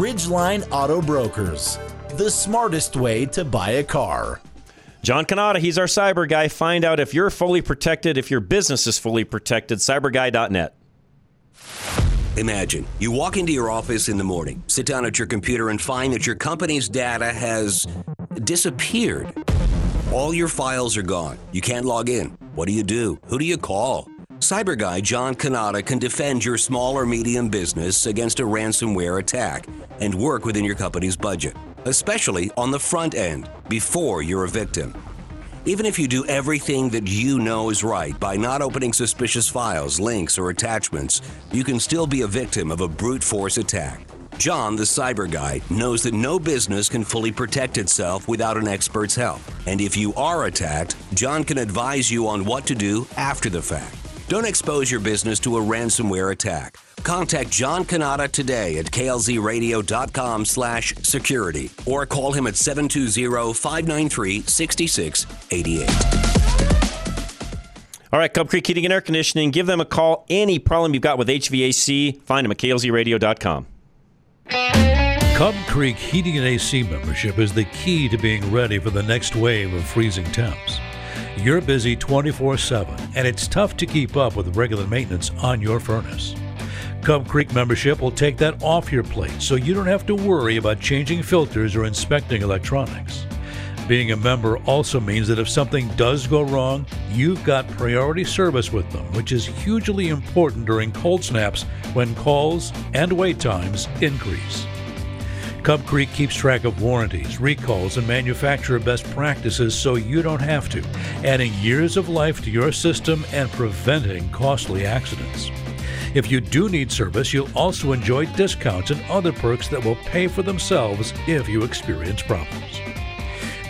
Ridgeline Auto Brokers, the smartest way to buy a car. John Canada, he's our cyber guy. Find out if you're fully protected, if your business is fully protected. Cyberguy.net. Imagine you walk into your office in the morning, sit down at your computer, and find that your company's data has disappeared. All your files are gone. You can't log in. What do you do? Who do you call? Cyber guy John Canada can defend your small or medium business against a ransomware attack and work within your company's budget, especially on the front end before you're a victim. Even if you do everything that you know is right by not opening suspicious files, links, or attachments, you can still be a victim of a brute force attack. John, the cyber guy, knows that no business can fully protect itself without an expert's help. And if you are attacked, John can advise you on what to do after the fact. Don't expose your business to a ransomware attack. Contact John Canada today at klzradio.com slash security or call him at 720-593-6688. All right, Cub Creek Heating and Air Conditioning. Give them a call. Any problem you've got with HVAC, find them at klzradio.com. Cub Creek Heating and AC membership is the key to being ready for the next wave of freezing temps. You're busy 24 7, and it's tough to keep up with regular maintenance on your furnace. Cub Creek membership will take that off your plate so you don't have to worry about changing filters or inspecting electronics. Being a member also means that if something does go wrong, you've got priority service with them, which is hugely important during cold snaps when calls and wait times increase. Cub Creek keeps track of warranties, recalls, and manufacturer best practices so you don't have to, adding years of life to your system and preventing costly accidents. If you do need service, you'll also enjoy discounts and other perks that will pay for themselves if you experience problems.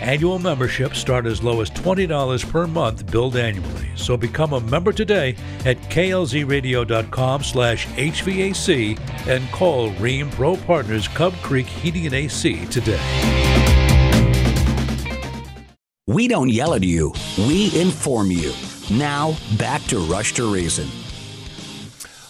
Annual memberships start as low as $20 per month billed annually. So become a member today at klzradio.com slash HVAC and call Ream Pro Partners Cub Creek Heating and AC today. We don't yell at you, we inform you. Now, back to Rush to Reason.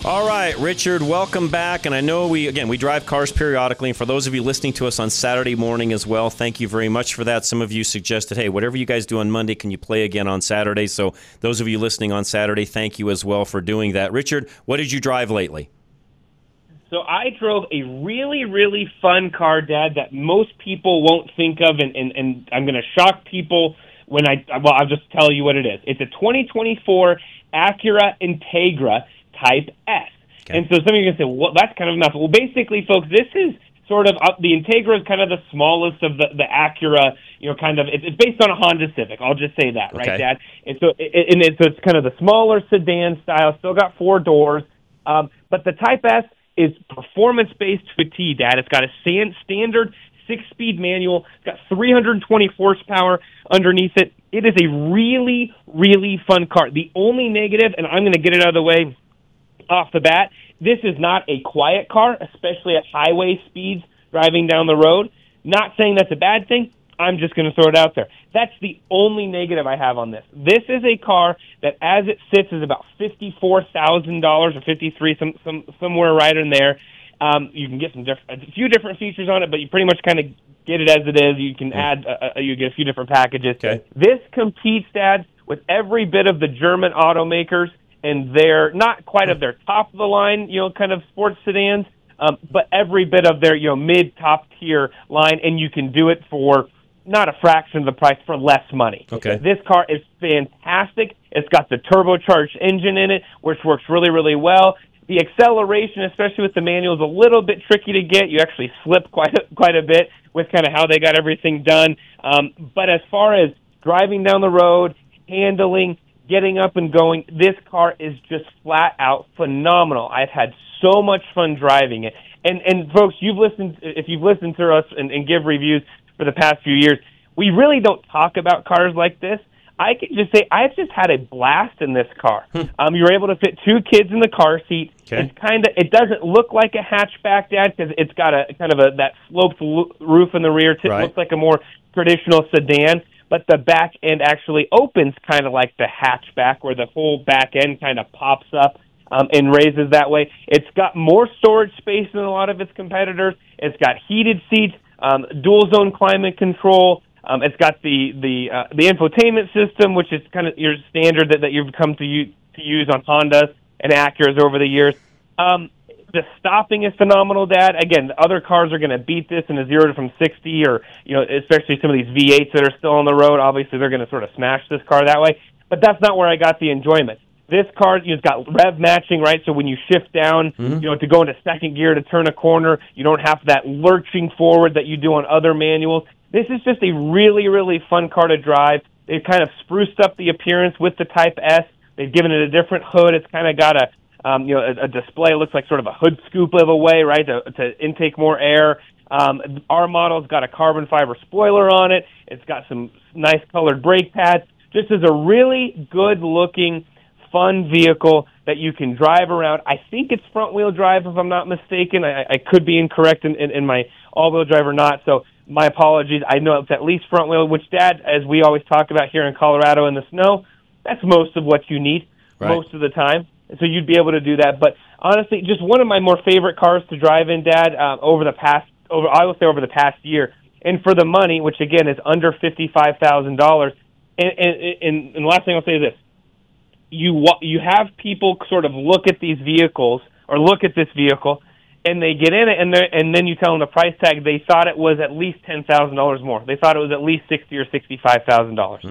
All right, Richard, welcome back. And I know we, again, we drive cars periodically. And for those of you listening to us on Saturday morning as well, thank you very much for that. Some of you suggested, hey, whatever you guys do on Monday, can you play again on Saturday? So those of you listening on Saturday, thank you as well for doing that. Richard, what did you drive lately? So I drove a really, really fun car, Dad, that most people won't think of, and, and, and I'm going to shock people when I, well, I'll just tell you what it is. It's a 2024 Acura Integra Type S. And so some of you are going to say, well, that's kind of enough. Well, basically, folks, this is sort of uh, the Integra is kind of the smallest of the, the Acura, you know, kind of it, it's based on a Honda Civic. I'll just say that, right, Okay. Dad? And so, it, and it, so it's kind of the smaller sedan style. Still got four doors, um, but the Type S is performance based to a T, Dad. It's got a stand, standard six speed manual. It's got 320 horsepower underneath it. It is a really, really fun car. The only negative, and I'm going to get it out of the way off the bat, this is not a quiet car, especially at highway speeds driving down the road. Not saying that's a bad thing. I'm just going to throw it out there. That's the only negative I have on this. This is a car that, as it sits, is about fifty-four thousand dollars or fifty-three, some, some somewhere right in there. Um, you can get some diff- a few different features on it, but you pretty much kind of get it as it is. You can add, uh, uh, you get a few different packages. This competes, Dad, with every bit of the German automakers, and they're not quite of their top of the line, you know, kind of sports sedans, um, but every bit of their, you know, mid top tier line, and you can do it for not a fraction of the price for less money. Okay. This car is fantastic. It's got the turbocharged engine in it, which works really, really well. The acceleration, especially with the manual, is a little bit tricky to get. You actually slip quite a, quite a bit with kind of how they got everything done. Um, but as far as driving down the road, handling, getting up and going, this car is just flat out phenomenal. I've had so much fun driving it. And and folks, you've listened if you've listened to us and, and give reviews for the past few years, we really don't talk about cars like this. I can just say I've just had a blast in this car. um, you're able to fit two kids in the car seat. Okay. It's kind of it doesn't look like a hatchback, Dad, because it's got a kind of a that sloped lo- roof in the rear. It Right. looks like a more traditional sedan, but the back end actually opens kind of like the hatchback, where the whole back end kind of pops up um, and raises that way. It's got more storage space than a lot of its competitors. It's got heated seats, um, dual zone climate control. Um, it's got the the uh, the infotainment system, which is kind of your standard that, that you've come to u- to use on Hondas and Acuras over the years. Um, the stopping is phenomenal, Dad. Again, the other cars are going to beat this in a zero to from sixty, or you know, especially some of these V8s that are still on the road. Obviously, they're going to sort of smash this car that way. But that's not where I got the enjoyment. This car, you know, it's got rev matching, right? So when you shift down, mm-hmm. you know, to go into second gear to turn a corner, you don't have that lurching forward that you do on other manuals. This is just a really, really fun car to drive. They've kind of spruced up the appearance with the Type S. They've given it a different hood. It's kind of got a, um, you know, a, a display. Looks like sort of a hood scoop of a way, right, to, to intake more air. Um, our model's got a carbon fiber spoiler on it. It's got some nice colored brake pads. Just is a really good looking, fun vehicle that you can drive around. I think it's front wheel drive, if I'm not mistaken. I, I could be incorrect in, in, in my all wheel drive or not. So my apologies. I know it's at least front wheel, which, Dad, as we always talk about here in Colorado in the snow, that's most of what you need Right. most of the time. So you'd be able to do that. But honestly, just one of my more favorite cars to drive in, Dad, uh, over the past, over I will say over the past year, and for the money, which again is under fifty five thousand dollars. And, and, and, and the last thing I'll say is this: you wa- you have people sort of look at these vehicles or look at this vehicle, and they get in it, and and then you tell them the price tag. They thought it was at least ten thousand dollars more. They thought it was at least sixty or sixty five thousand dollars.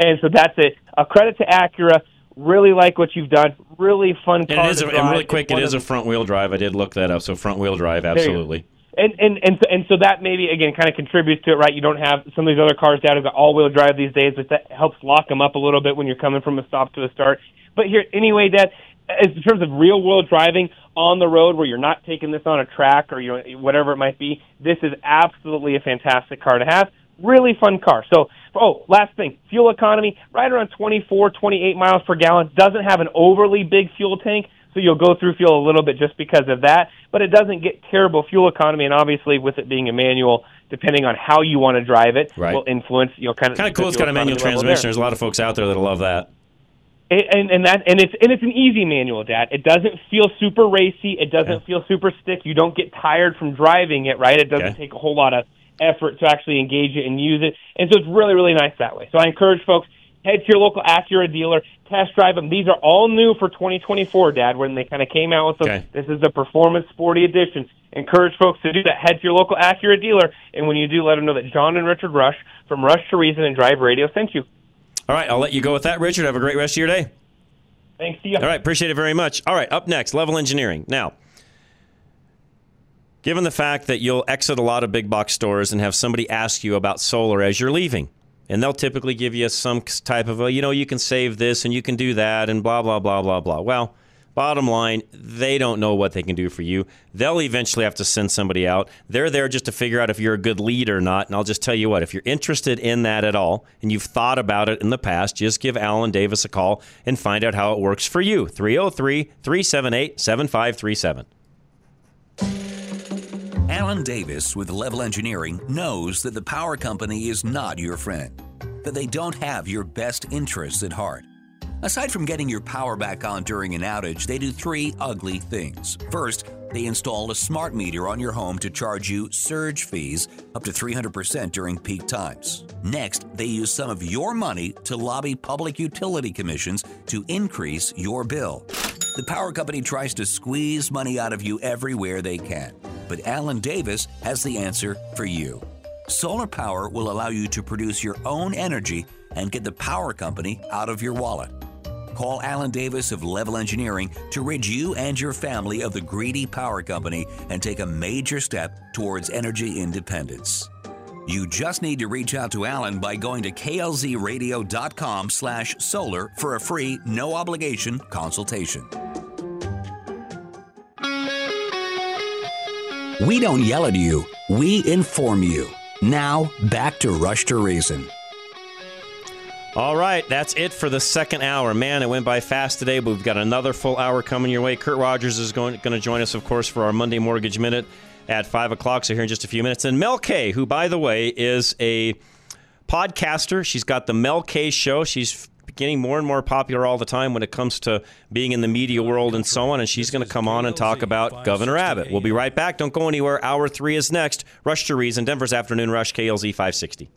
And so that's it. A credit to Acura. Really like what you've done. Really fun And car it is, a, and really It's quick, it one a front wheel drive. I did look that up. So front wheel drive, absolutely. and and and so, and so that maybe again kind of contributes to it, right? You don't have some of these other cars that have got all-wheel drive these days, but that helps lock them up a little bit when you're coming from a stop to a start. But here, anyway, Dad, as in terms of real-world driving on the road, where you're not taking this on a track or you know whatever it might be, this is absolutely a fantastic car to have. Really fun car. So, oh, last thing, fuel economy, right around 24, 28 miles per gallon. Doesn't have an overly big fuel tank, so you'll go through fuel a little bit just because of that. But it doesn't get terrible fuel economy, and obviously with it being a manual, depending on how you want to drive it, Right. will influence you know kind of Kind of cool. It's got a manual transmission. there. There's a lot of folks out there that'll love that. And, and and that and it's and it's an easy manual, Dad. It doesn't feel super racy. It doesn't feel super stick. You don't get tired from driving it, right? It doesn't Okay. take a whole lot of effort to actually engage it and use it, and so it's really really nice that way. So I encourage folks head to your local Acura dealer, test drive them. These are all new for 2024, Dad. When they kind of came out with them, Okay. this is the Performance Sporty Edition. Encourage folks to do that. Head to your local Acura dealer, and when you do, let them know that John and Richard Rush from Rush to Reason and Drive Radio sent you. All right, I'll let you go with that, Richard. Have a great rest of your day. Thanks to you. All right, appreciate it very much. All right, up next, level engineering. Now, given the fact that you'll exit a lot of big box stores and have somebody ask you about solar as you're leaving, and they'll typically give you some type of, a, you know, you can save this and you can do that and blah, blah, blah, blah, blah. Well, bottom line, they don't know what they can do for you. They'll eventually have to send somebody out. They're there just to figure out if you're a good lead or not. And I'll just tell you what, if you're interested in that at all and you've thought about it in the past, just give Alan Davis a call and find out how it works for you. 303 378 7537. Alan Davis with Level Engineering knows that the power company is not your friend, that they don't have your best interests at heart. Aside from getting your power back on during an outage, they do three ugly things. First, they install a smart meter on your home to charge you surge fees up to 300% during peak times. Next, they use some of your money to lobby public utility commissions to increase your bill. The power company tries to squeeze money out of you everywhere they can, but Alan Davis has the answer for you. Solar power will allow you to produce your own energy and get the power company out of your wallet. Call Alan Davis of Level Engineering to rid you and your family of the greedy power company and take a major step towards energy independence. You just need to reach out to Alan by going to klzradio.com slash solar for a free, no obligation consultation. We don't yell at you, we inform you. Now, back to Rush to Reason. All right, that's it for the second hour. Man, it went by fast today, but we've got another full hour coming your way. Kurt Rogers is going, going to join us, of course, for our Monday Mortgage Minute at 5 o'clock, so here in just a few minutes. And Mel K, who, by the way, is a podcaster. She's got the Mel K Show. She's getting more and more popular all the time when it comes to being in the media world and so on, and she's going to come on and talk about Governor Abbott. We'll be right back. Don't go anywhere. Hour three is next. Rush to Reason, Denver's Afternoon Rush, KLZ 560.